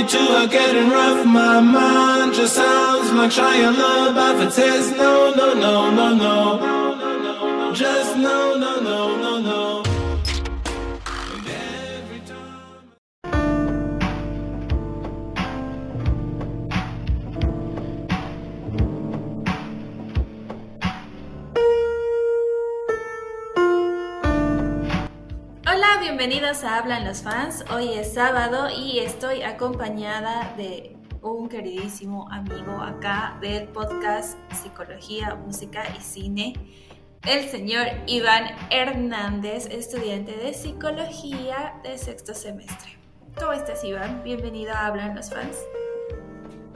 you two getting rough. My mind just sounds like trying love by for test. No, no, no, no, no. Just no, bienvenidos a Hablan los fans. Hoy es sábado y estoy acompañada de un queridísimo amigo acá del podcast Psicología, Música y Cine, el señor Iván Hernández, estudiante de Psicología de sexto semestre. ¿Cómo estás, Iván? Bienvenido a Hablan los fans.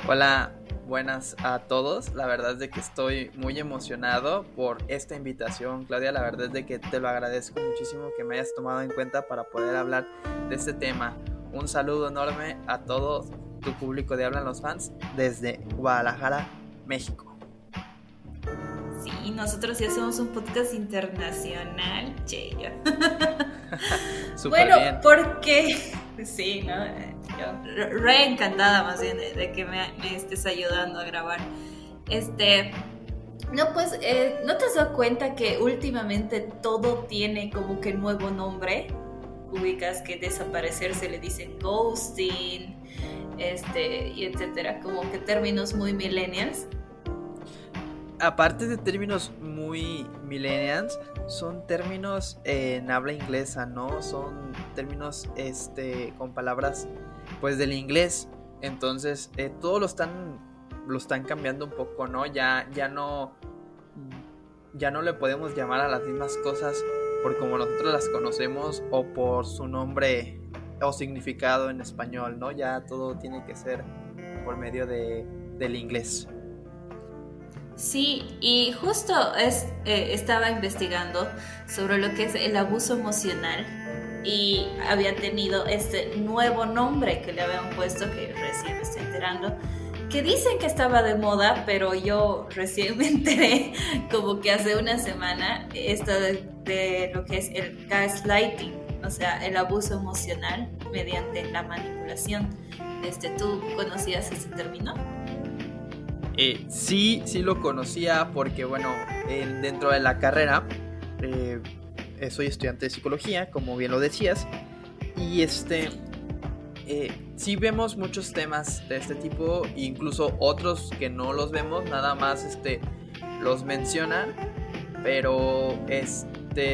Hola, buenas a todos. La verdad es de que estoy muy emocionado por esta invitación, Claudia. La verdad es de que te lo agradezco muchísimo que me hayas tomado en cuenta para poder hablar de este tema. Un saludo enorme a todo tu público de Hablan los Fans desde Guadalajara, México. Sí, nosotros ya somos un podcast internacional, che. bueno, bien. porque sí, ¿no? Re- encantada más bien de, que me, me estés ayudando a grabar. Este, no, pues, eh, ¿no te has dado cuenta que últimamente todo tiene como que nuevo nombre? Ubicas que desaparecer se le dicen ghosting, este, y etcétera, como que términos muy millennials. Aparte de términos muy millennials, son términos en habla inglesa, ¿no? Son términos este con palabras pues del inglés. Entonces, eh, todo lo están lo están cambiando un poco, ¿no? Ya ya no ya no le podemos llamar a las mismas cosas por como nosotros las conocemos o por su nombre o significado en español, ¿no? Ya todo tiene que ser por medio de, del inglés. Sí, y justo es, eh, estaba investigando sobre lo que es el abuso emocional y había tenido este nuevo nombre que le habían puesto, que recién me estoy enterando, que dicen que estaba de moda, pero yo recién me enteré como que hace una semana esto de, lo que es el gaslighting, o sea, el abuso emocional mediante la manipulación. Este, ¿Tú conocías ese término? Eh, sí, sí lo conocía porque, bueno, en- dentro de la carrera eh, soy estudiante de psicología, como bien lo decías, y este, eh, sí vemos muchos temas de este tipo, incluso otros que no los vemos, nada más este, los mencionan, pero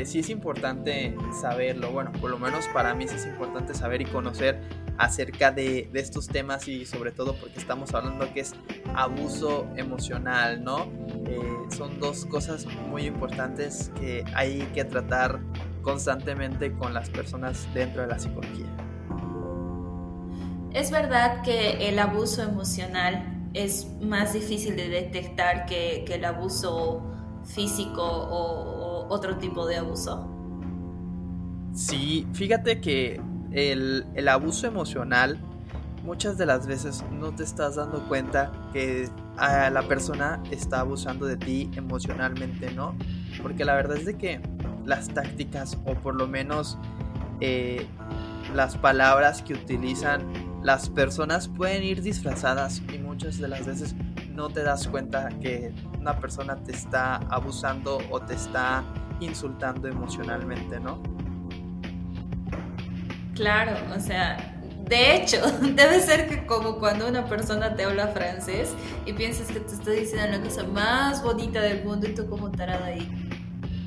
sí es importante saberlo, bueno, por lo menos para mí sí es importante saber y conocer acerca de, estos temas y sobre todo porque estamos hablando que es abuso emocional, ¿no? Eh, son dos cosas muy importantes que hay que tratar constantemente con las personas dentro de la psicología. Es verdad que el abuso emocional es más difícil de detectar que, que el abuso físico o otro tipo de abuso. Sí, fíjate que el, el abuso emocional muchas de las veces no te estás dando cuenta que a la persona está abusando de ti emocionalmente, ¿no? Porque la verdad es de que las tácticas o por lo menos eh, las palabras que utilizan las personas pueden ir disfrazadas y muchas de las veces no te das cuenta que una persona te está abusando o te está insultando emocionalmente, ¿no? Claro, o sea, de hecho, debe ser que como cuando una persona te habla francés y piensas que te está diciendo la cosa más bonita del mundo y tú como tarada ahí,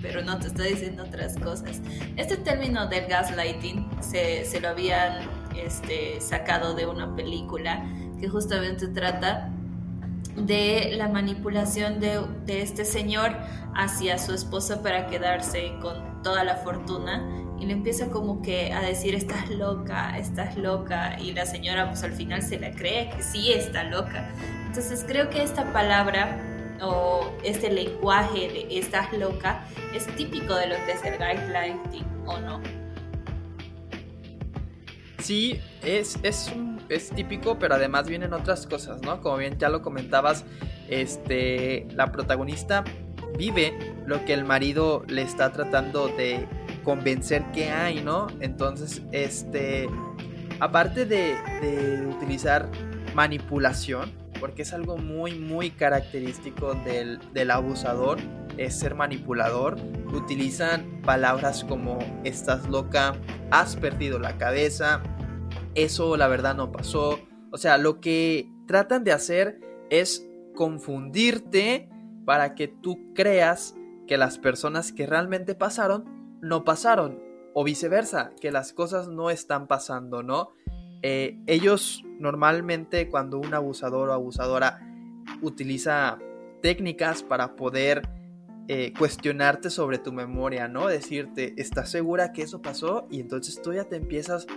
pero no te está diciendo otras cosas. Este término del gaslighting se, se lo habían este, sacado de una película que justamente trata de la manipulación de, de este señor hacia su esposa para quedarse con toda la fortuna y le empieza como que a decir estás loca, estás loca y la señora pues al final se la cree que sí está loca. Entonces creo que esta palabra o este lenguaje de estás loca es típico de lo que es el gaslighting o no. Sí, es, es, un- es típico, pero además vienen otras cosas, ¿no? Como bien ya lo comentabas, este, la protagonista vive lo que el marido le está tratando de convencer que hay, ¿no? Entonces, este, aparte de, de utilizar manipulación, porque es algo muy, muy característico del, del abusador, es ser manipulador. Utilizan palabras como estás loca, has perdido la cabeza, eso la verdad no pasó. O sea, lo que tratan de hacer es confundirte para que tú creas que las personas que realmente pasaron no pasaron o viceversa, que las cosas no están pasando, ¿no? Eh, ellos normalmente cuando un abusador o abusadora utiliza técnicas para poder eh, cuestionarte sobre tu memoria, ¿no? Decirte, ¿estás segura que eso pasó? Y entonces tú ya te empiezas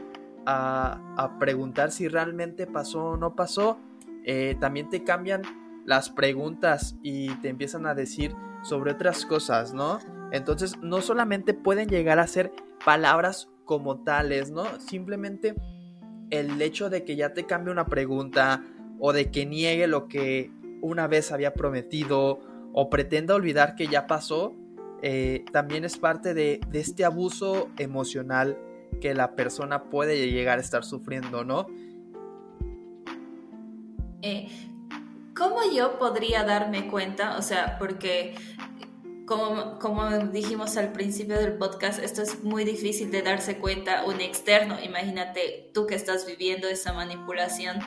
a, preguntar si realmente pasó o no pasó. Eh, también te cambian las preguntas y te empiezan a decir sobre otras cosas, ¿no? Entonces no solamente pueden llegar a ser palabras como tales, ¿no? Simplemente el hecho de que ya te cambie una pregunta o de que niegue lo que una vez había prometido o pretenda olvidar que ya pasó, eh, también es parte de, de, este abuso emocional que la persona puede llegar a estar sufriendo, ¿no? Eh, ¿Cómo yo podría darme cuenta? O sea, porque como, como dijimos al principio del podcast, esto es muy difícil de darse cuenta un externo. Imagínate tú que estás viviendo esa manipulación.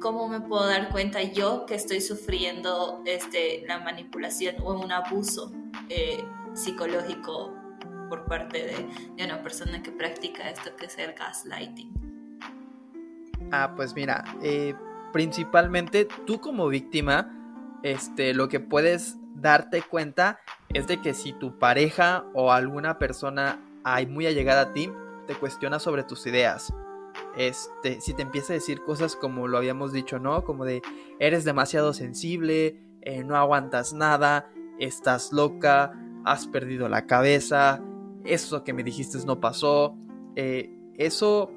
¿Cómo me puedo dar cuenta yo que estoy sufriendo este, la manipulación o un abuso eh, psicológico por parte de, de, una persona que practica esto que es el gaslighting? Ah, pues mira, eh, principalmente tú como víctima, este, lo que puedes darte cuenta es de que si tu pareja o alguna persona muy allegada a ti te cuestiona sobre tus ideas. Este, si te empieza a decir cosas como lo habíamos dicho, ¿no? Como de eres demasiado sensible, eh, no aguantas nada, estás loca, has perdido la cabeza, eso que me dijiste no pasó. Eh, eso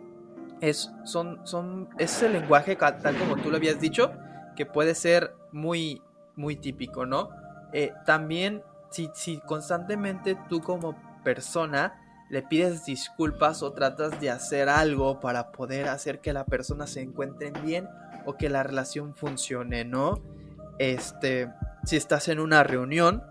es, son, son, es el lenguaje tal como tú lo habías dicho, que puede ser muy, muy típico, ¿no? Eh, también, si, si constantemente tú como persona le pides disculpas o tratas de hacer algo para poder hacer que la persona se encuentre bien o que la relación funcione, ¿no? Este, si estás en una reunión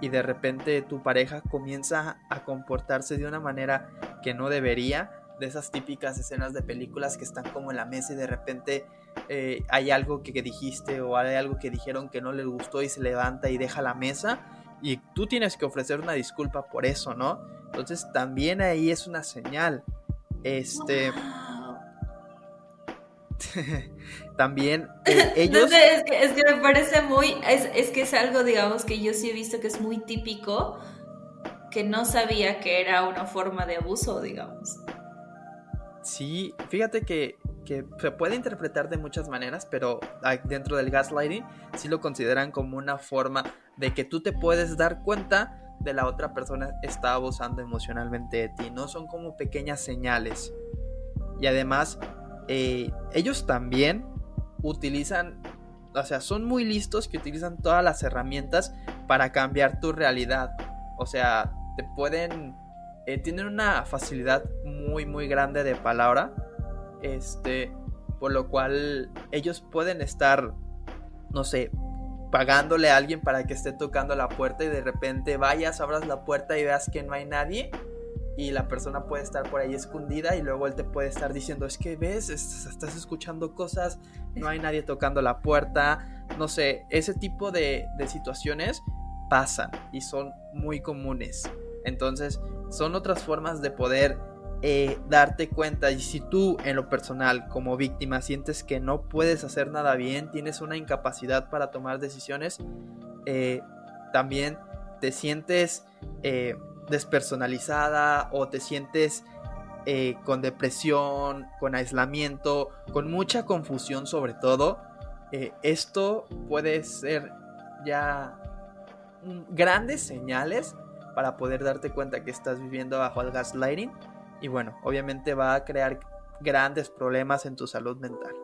y de repente tu pareja comienza a comportarse de una manera que no debería, de esas típicas escenas de películas que están como en la mesa y de repente eh, hay algo que, dijiste o hay algo que dijeron que no les gustó y se levanta y deja la mesa y tú tienes que ofrecer una disculpa por eso, ¿no? Entonces también ahí es una señal. Este... también eh, ellos... es, que, es, que, me parece muy... Es, es que es algo, digamos, que yo sí he visto que es muy típico, que no sabía que era una forma de abuso, digamos. Sí, fíjate que, se puede interpretar de muchas maneras, pero dentro del gaslighting sí lo consideran como una forma de que tú te puedes dar cuenta de la otra persona está abusando emocionalmente de ti, ¿no? Son como pequeñas señales. Y además, eh, ellos también utilizan, o sea, son muy listos que utilizan todas las herramientas para cambiar tu realidad. O sea, te pueden eh, tienen una facilidad muy muy grande de palabra. Este, por lo cual ellos pueden estar, no sé, pagándole a alguien para que esté tocando la puerta y de repente vayas, abras la puerta y veas que no hay nadie y la persona puede estar por ahí escondida y luego él te puede estar diciendo, es que ves, estás escuchando cosas, no hay nadie tocando la puerta, no sé, ese tipo de, de situaciones pasan y son muy comunes. Entonces, son otras formas de poder eh, darte cuenta. Y si tú, en lo personal, como víctima, sientes que no puedes hacer nada bien, tienes una incapacidad para tomar decisiones, eh, también te sientes eh, despersonalizada o te sientes con depresión, con aislamiento, con mucha confusión sobre todo, esto puede ser ya grandes señales para poder darte cuenta que estás viviendo bajo el gaslighting y bueno, obviamente va a crear grandes problemas en tu salud mental.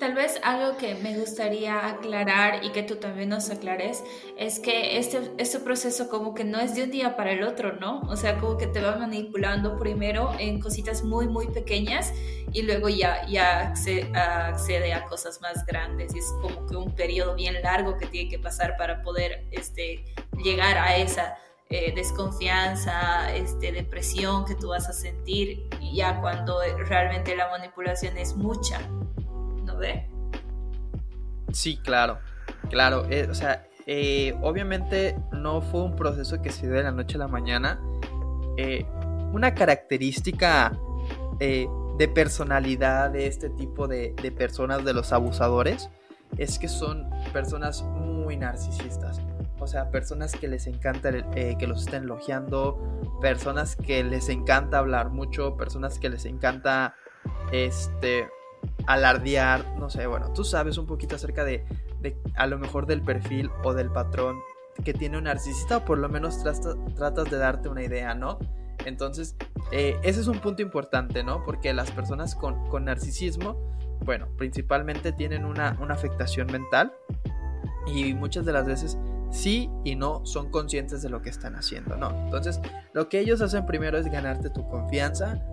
Tal vez algo que me gustaría aclarar y que tú también nos aclares es que este, este proceso como que no es de un día para el otro, ¿no? O sea, como que te va manipulando primero en cositas muy, muy pequeñas y luego ya, ya accede, a cosas más grandes. Y es como que un periodo bien largo que tiene que pasar para poder este, llegar a esa eh, desconfianza, este, depresión que tú vas a sentir ya cuando realmente la manipulación es mucha. Sí, claro, claro. Eh, o sea, eh, obviamente no fue un proceso que se dio de la noche a la mañana. Eh, una característica de personalidad de este tipo de, personas, de los abusadores, es que son personas muy narcisistas. O sea, personas que les encanta que los estén elogiando, personas que les encanta hablar mucho, personas que les encanta este alardear, no sé, bueno, tú sabes un poquito acerca de, a lo mejor del perfil o del patrón que tiene un narcisista o por lo menos tratas de darte una idea, ¿no? Entonces, eh, ese es un punto importante, ¿no? Porque las personas con, con narcisismo, bueno, principalmente tienen una, una, afectación mental y muchas de las veces sí y no son conscientes de lo que están haciendo, ¿no? Entonces, lo que ellos hacen primero es ganarte tu confianza,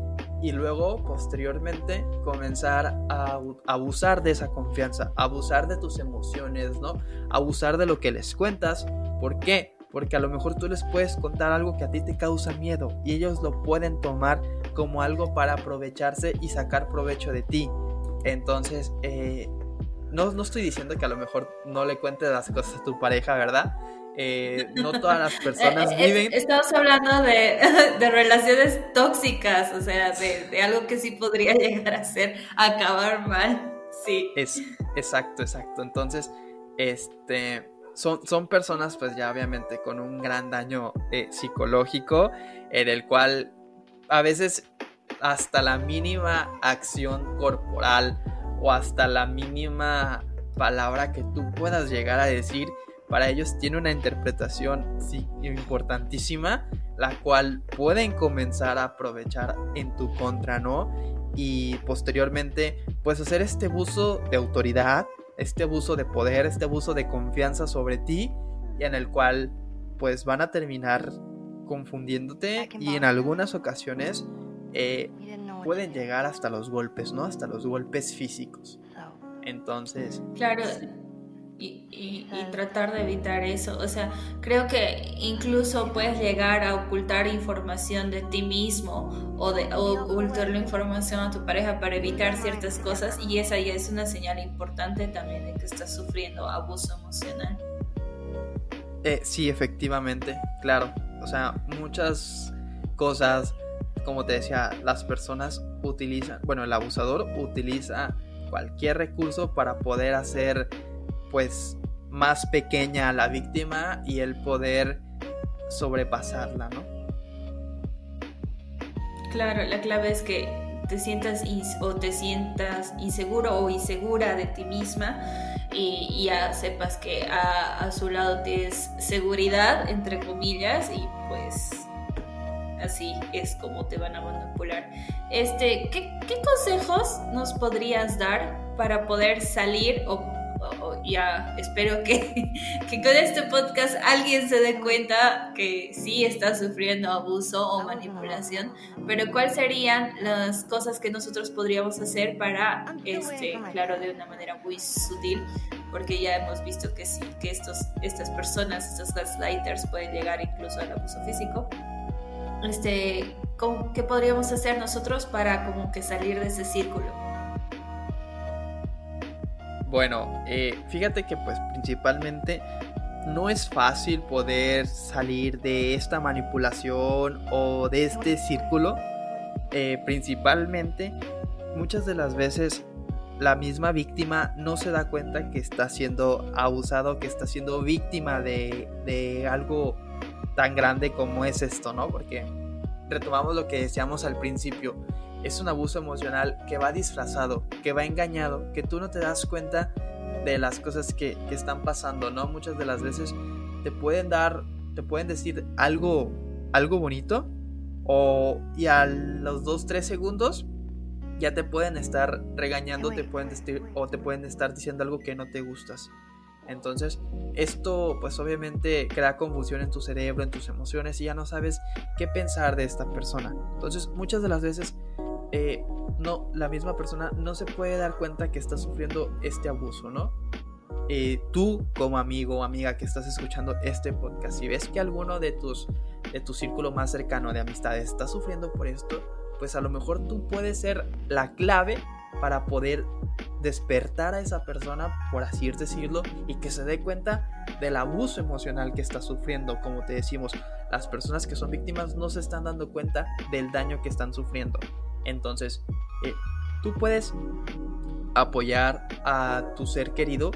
y luego posteriormente comenzar a abusar de esa confianza, abusar de tus emociones, ¿no? Abusar de lo que les cuentas. ¿Por qué? Porque a lo mejor tú les puedes contar algo que a ti te causa miedo y ellos lo pueden tomar como algo para aprovecharse y sacar provecho de ti. Entonces, eh, no, no estoy diciendo que a lo mejor no le cuentes las cosas a tu pareja, ¿verdad? Eh, no todas las personas viven. Estamos hablando de, relaciones tóxicas, o sea, de, algo que sí podría llegar a ser acabar mal. Sí. Es, exacto, exacto. Entonces, este. Son, son personas, pues ya obviamente, con un gran daño eh, psicológico, en el cual a veces hasta la mínima acción corporal o hasta la mínima palabra que tú puedas llegar a decir para ellos tiene una interpretación sí, importantísima, la cual pueden comenzar a aprovechar en tu contra, ¿no? Y posteriormente, pues hacer este abuso de autoridad, este abuso de poder, este abuso de confianza sobre ti, y en el cual, pues van a terminar confundiéndote y en algunas ocasiones eh, pueden llegar hasta los golpes, ¿no? Hasta los golpes físicos. Entonces... Claro, y, tratar de evitar eso. O sea, creo que incluso puedes llegar a ocultar información de ti mismo o, de, ocultar la información a tu pareja para evitar ciertas cosas y esa ya es una señal importante también de que estás sufriendo abuso emocional. Eh, sí, efectivamente, claro. O sea, muchas cosas, como te decía, las personas utilizan, bueno, el abusador utiliza cualquier recurso para poder hacer pues más pequeña a la víctima y el poder sobrepasarla, ¿no? Claro, la clave es que te sientas o te sientas inseguro o insegura de ti misma y, ya sepas que a, su lado tienes seguridad, entre comillas, y pues así es como te van a manipular. Este, ¿qué, qué consejos nos podrías dar para poder salir o ya espero que, que, con este podcast alguien se dé cuenta que sí está sufriendo abuso o manipulación, pero cuáles serían las cosas que nosotros podríamos hacer para, este, claro, de una manera muy sutil, porque ya hemos visto que sí, que estos, estas personas, estos gaslighters pueden llegar incluso al abuso físico. Este, ¿Qué podríamos hacer nosotros para como que salir de ese círculo? Bueno, eh, fíjate que pues principalmente no es fácil poder salir de esta manipulación o de este círculo. Eh, principalmente, muchas de las veces la misma víctima no se da cuenta que está siendo abusado, que está siendo víctima de, de algo tan grande como es esto, ¿no? Porque retomamos lo que decíamos al principio es un abuso emocional que va disfrazado, que va engañado, que tú no te das cuenta de las cosas que, están pasando, ¿no? Muchas de las veces te pueden dar, te pueden decir algo, algo bonito, o y a los 2, 3 segundos ya te pueden estar regañando te pueden o te pueden estar diciendo algo que no te gustas. Entonces, esto pues obviamente crea confusión en tu cerebro, en tus emociones y ya no sabes qué pensar de esta persona. Entonces, muchas de las veces eh, no, la misma persona no se puede dar cuenta que está sufriendo este abuso, ¿no? Eh, tú como amigo o amiga que estás escuchando este podcast, si ves que alguno de tus de tu círculo más cercano de amistades está sufriendo por esto, pues a lo mejor tú puedes ser la clave para poder despertar a esa persona, por así decirlo, y que se dé cuenta del abuso emocional que está sufriendo. Como te decimos, las personas que son víctimas no se están dando cuenta del daño que están sufriendo. Entonces, eh, tú puedes apoyar a tu ser querido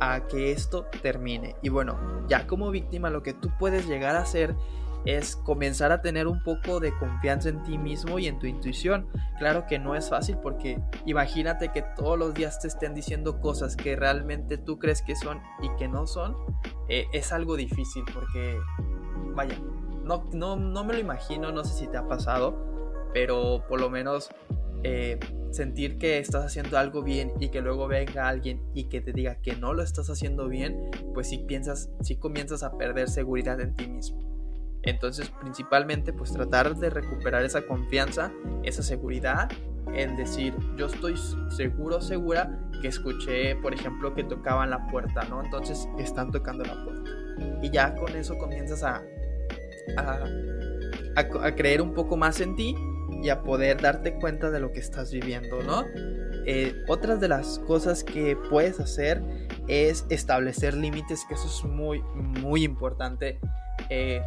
a que esto termine. Y bueno, ya como víctima lo que tú puedes llegar a hacer es comenzar a tener un poco de confianza en ti mismo y en tu intuición. Claro que no es fácil porque imagínate que todos los días te estén diciendo cosas que realmente tú crees que son y que no son. Eh, es algo difícil porque, vaya, no, no, no me lo imagino, no sé si te ha pasado, pero por lo menos eh, sentir que estás haciendo algo bien y que luego venga alguien y que te diga que no lo estás haciendo bien, pues si piensas, si comienzas a perder seguridad en ti mismo. Entonces, principalmente, pues tratar de recuperar esa confianza, esa seguridad en decir, yo estoy seguro, segura que escuché, por ejemplo, que tocaban la puerta, ¿no? Entonces, están tocando la puerta. Y ya con eso comienzas a, a, creer un poco más en ti y a poder darte cuenta de lo que estás viviendo, ¿no? Eh, otras de las cosas que puedes hacer es establecer límites, que eso es muy, muy importante. Eh,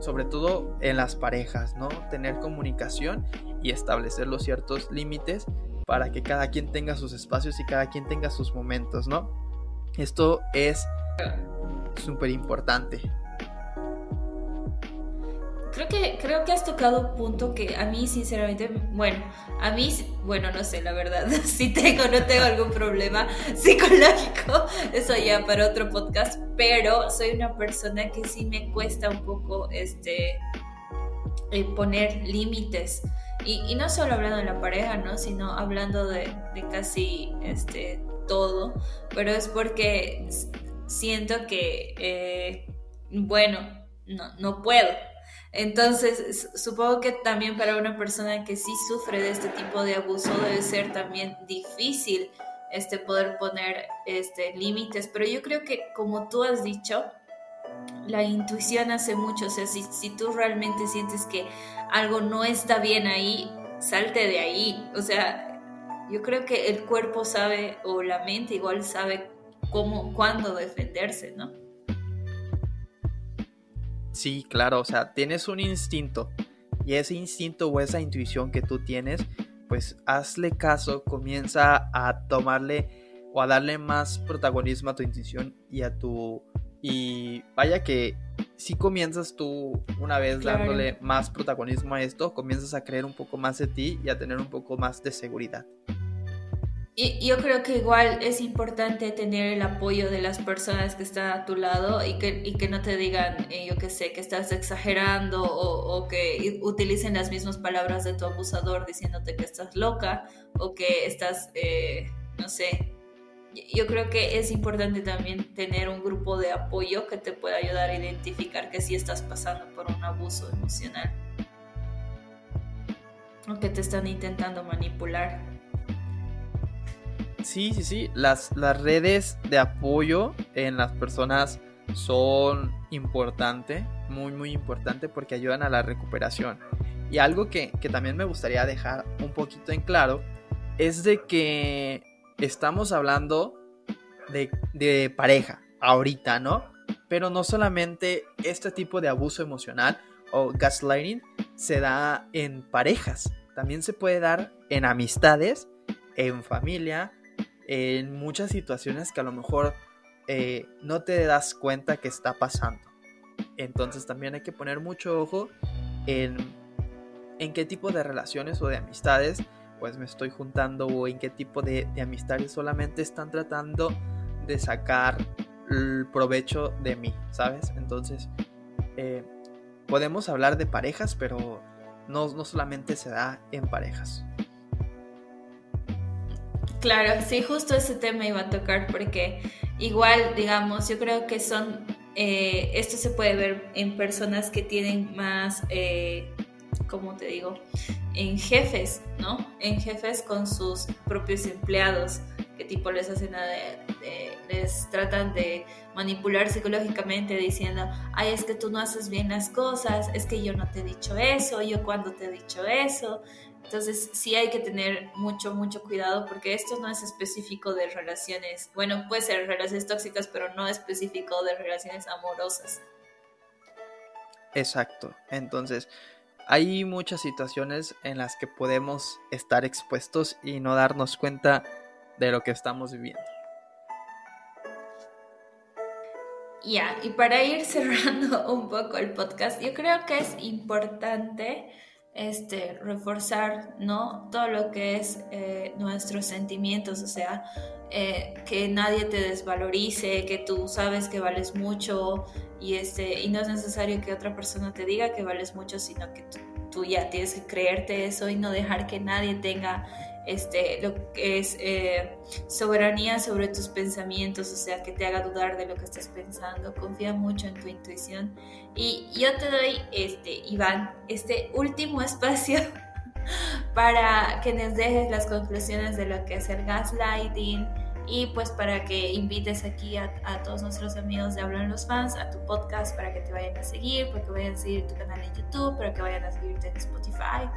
sobre todo en las parejas, ¿no? Tener comunicación y establecer los ciertos límites para que cada quien tenga sus espacios y cada quien tenga sus momentos, ¿no? Esto es súper importante. Creo que, creo que has tocado un punto que a mí, sinceramente, bueno, a mí, bueno, no sé, la verdad, si tengo o no tengo algún problema psicológico, eso ya para otro podcast, pero soy una persona que sí me cuesta un poco, este, eh, poner límites. Y, no solo hablando de la pareja, ¿no? Sino hablando de, de casi, este, todo, pero es porque siento que, eh, bueno, no, no puedo entonces, supongo que también para una persona que sí sufre de este tipo de abuso debe ser también difícil este, poder poner este, límites, pero yo creo que como tú has dicho, la intuición hace mucho, o sea, si, si tú realmente sientes que algo no está bien ahí, salte de ahí, o sea, yo creo que el cuerpo sabe, o la mente igual sabe cómo, cuándo defenderse, ¿no? Sí, claro, o sea, tienes un instinto y ese instinto o esa intuición que tú tienes, pues hazle caso, comienza a tomarle o a darle más protagonismo a tu intuición y a tu... Y vaya que si comienzas tú una vez dándole más protagonismo a esto, comienzas a creer un poco más de ti y a tener un poco más de seguridad. Y yo creo que igual es importante tener el apoyo de las personas que están a tu lado y que, y que no te digan, eh, yo qué sé, que estás exagerando o, o, que utilicen las mismas palabras de tu abusador diciéndote que estás loca o que estás, eh, no sé. Yo creo que es importante también tener un grupo de apoyo que te pueda ayudar a identificar que sí estás pasando por un abuso emocional o que te están intentando manipular. Sí, sí, sí. Las, las redes de apoyo en las personas son importante, muy, muy importante porque ayudan a la recuperación. Y algo que, también me gustaría dejar un poquito en claro es de que estamos hablando de, de pareja ahorita, ¿no? Pero no solamente este tipo de abuso emocional o gaslighting se da en parejas, también se puede dar en amistades, en familia, en muchas situaciones que a lo mejor eh, no te das cuenta que está pasando. Entonces también hay que poner mucho ojo en, en qué tipo de relaciones o de amistades pues me estoy juntando o en qué tipo de, amistades solamente están tratando de sacar el provecho de mí, ¿sabes? Entonces eh, podemos hablar de parejas, pero no, no solamente se da en parejas. Claro, sí, justo ese tema iba a tocar porque igual, digamos, yo creo que son, eh, esto se puede ver en personas que tienen más, eh, ¿cómo te digo? En jefes, ¿no? En jefes con sus propios empleados, que tipo les hacen, les tratan de manipular psicológicamente diciendo, ay, es que tú no haces bien las cosas, es que yo no te he dicho eso, yo cuando te he dicho eso. Entonces sí hay que tener mucho, mucho cuidado porque esto no es específico de relaciones, bueno, puede ser relaciones tóxicas, pero no específico de relaciones amorosas. Exacto. Entonces, hay muchas situaciones en las que podemos estar expuestos y no darnos cuenta de lo que estamos viviendo. Ya, y para ir cerrando un poco el podcast, yo creo que es importante este, reforzar ¿no? todo lo que es eh, nuestros sentimientos, o sea, eh, que nadie te desvalorice, que tú sabes que vales mucho y, este, y no es necesario que otra persona te diga que vales mucho, sino que tú ya tienes que creerte eso y no dejar que nadie tenga este, lo que es eh, soberanía sobre tus pensamientos, o sea, que te haga dudar de lo que estás pensando, confía mucho en tu intuición. Y yo te doy, este, Iván, este último espacio para que nos dejes las conclusiones de lo que es el gaslighting y pues para que invites aquí a, todos nuestros amigos de Hablan los Fans a tu podcast para que te vayan a seguir, para que vayan a seguir tu canal en YouTube, para que vayan a seguirte en Spotify.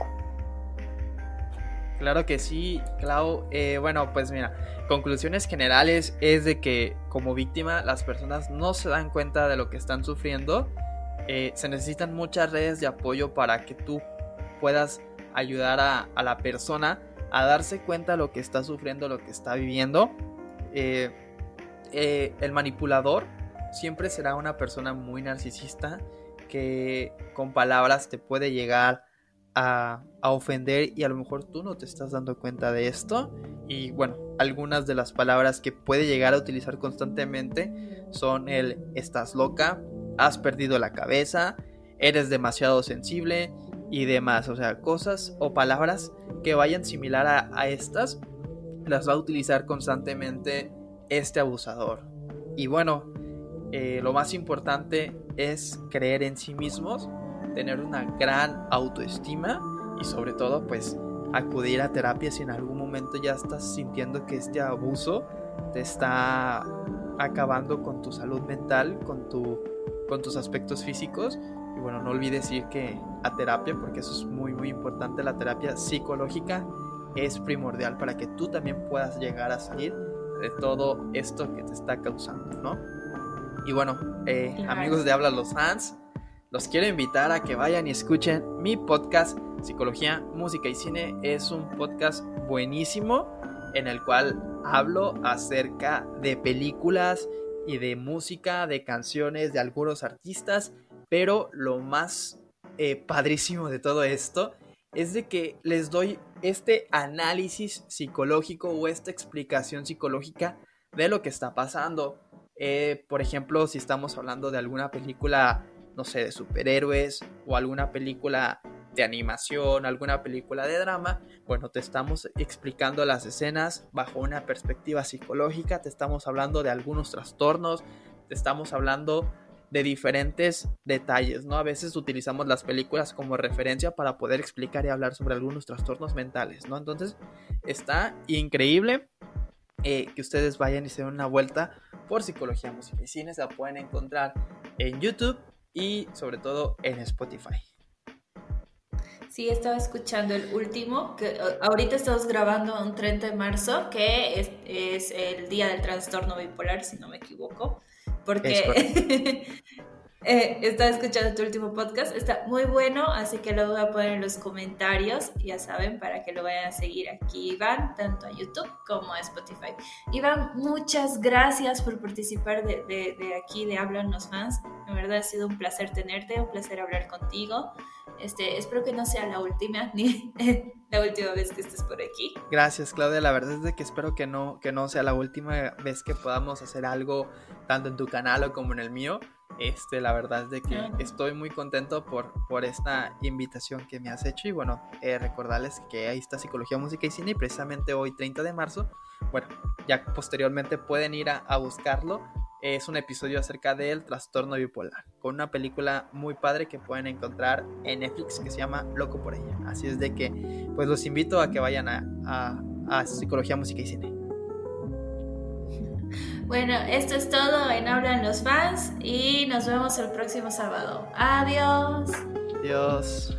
Claro que sí, Clau. Eh, bueno, pues mira, conclusiones generales es de que como víctima las personas no se dan cuenta de lo que están sufriendo. Eh, se necesitan muchas redes de apoyo para que tú puedas ayudar a, la persona a darse cuenta de lo que está sufriendo, lo que está viviendo. Eh, el manipulador siempre será una persona muy narcisista que con palabras te puede llegar a, ofender y a lo mejor tú no te estás dando cuenta de esto. Y bueno, algunas de las palabras que puede llegar a utilizar constantemente son el estás loca, has perdido la cabeza, eres demasiado sensible y demás. O sea, cosas o palabras que vayan similar a, estas las va a utilizar constantemente este abusador. Y bueno, eh, lo más importante es creer en sí mismos tener una gran autoestima y sobre todo pues acudir a terapia si en algún momento ya estás sintiendo que este abuso te está acabando con tu salud mental, con, tu, con tus aspectos físicos. Y bueno, no olvides ir que a terapia porque eso es muy muy importante. La terapia psicológica es primordial para que tú también puedas llegar a salir de todo esto que te está causando, ¿no? Y bueno, eh, amigos de Habla los Fans, los quiero invitar a que vayan y escuchen mi podcast Psicología, Música y Cine. Es un podcast buenísimo en el cual hablo acerca de películas y de música, de canciones de algunos artistas, pero lo más eh, padrísimo de todo esto es de que les doy este análisis psicológico o esta explicación psicológica de lo que está pasando. Eh, por ejemplo, si estamos hablando de alguna película no sé, de superhéroes o alguna película de animación, alguna película de drama, bueno, te estamos explicando las escenas bajo una perspectiva psicológica, te estamos hablando de algunos trastornos, te estamos hablando de diferentes detalles, ¿no? A veces utilizamos las películas como referencia para poder explicar y hablar sobre algunos trastornos mentales, ¿no? Entonces, está increíble eh, que ustedes vayan y se den una vuelta por Psicología, Música y Cine, se la pueden encontrar en YouTube y sobre todo en Spotify. Sí, estaba escuchando el último, que ahorita estamos grabando un 30 de marzo, que es, es el día del trastorno bipolar, si no me equivoco, porque Eh, estaba escuchando tu último podcast, está muy bueno, así que lo voy a poner en los comentarios, ya saben, para que lo vayan a seguir aquí, Iván, tanto a YouTube como a Spotify. Iván, muchas gracias por participar de, aquí, de Hablan los Fans. De verdad ha sido un placer tenerte, un placer hablar contigo. Este, espero que no sea la última ni la última vez que estés por aquí. Gracias, Claudia. La verdad es de que espero que no, que no sea la última vez que podamos hacer algo tanto en tu canal o como en el mío Este, la verdad es de que estoy muy contento por, por esta invitación que me has hecho y bueno, eh, recordarles que ahí está Psicología, Música y Cine y precisamente hoy 30 de marzo, bueno, ya posteriormente pueden ir a, a buscarlo. Es un episodio acerca del trastorno bipolar, con una película muy padre que pueden encontrar en Netflix que se llama Loco por ella. Así es de que, pues los invito a que vayan a, a, a Psicología, Música y Cine. Bueno, esto es todo en Hablan los fans y nos vemos el próximo sábado. Adiós. Adiós.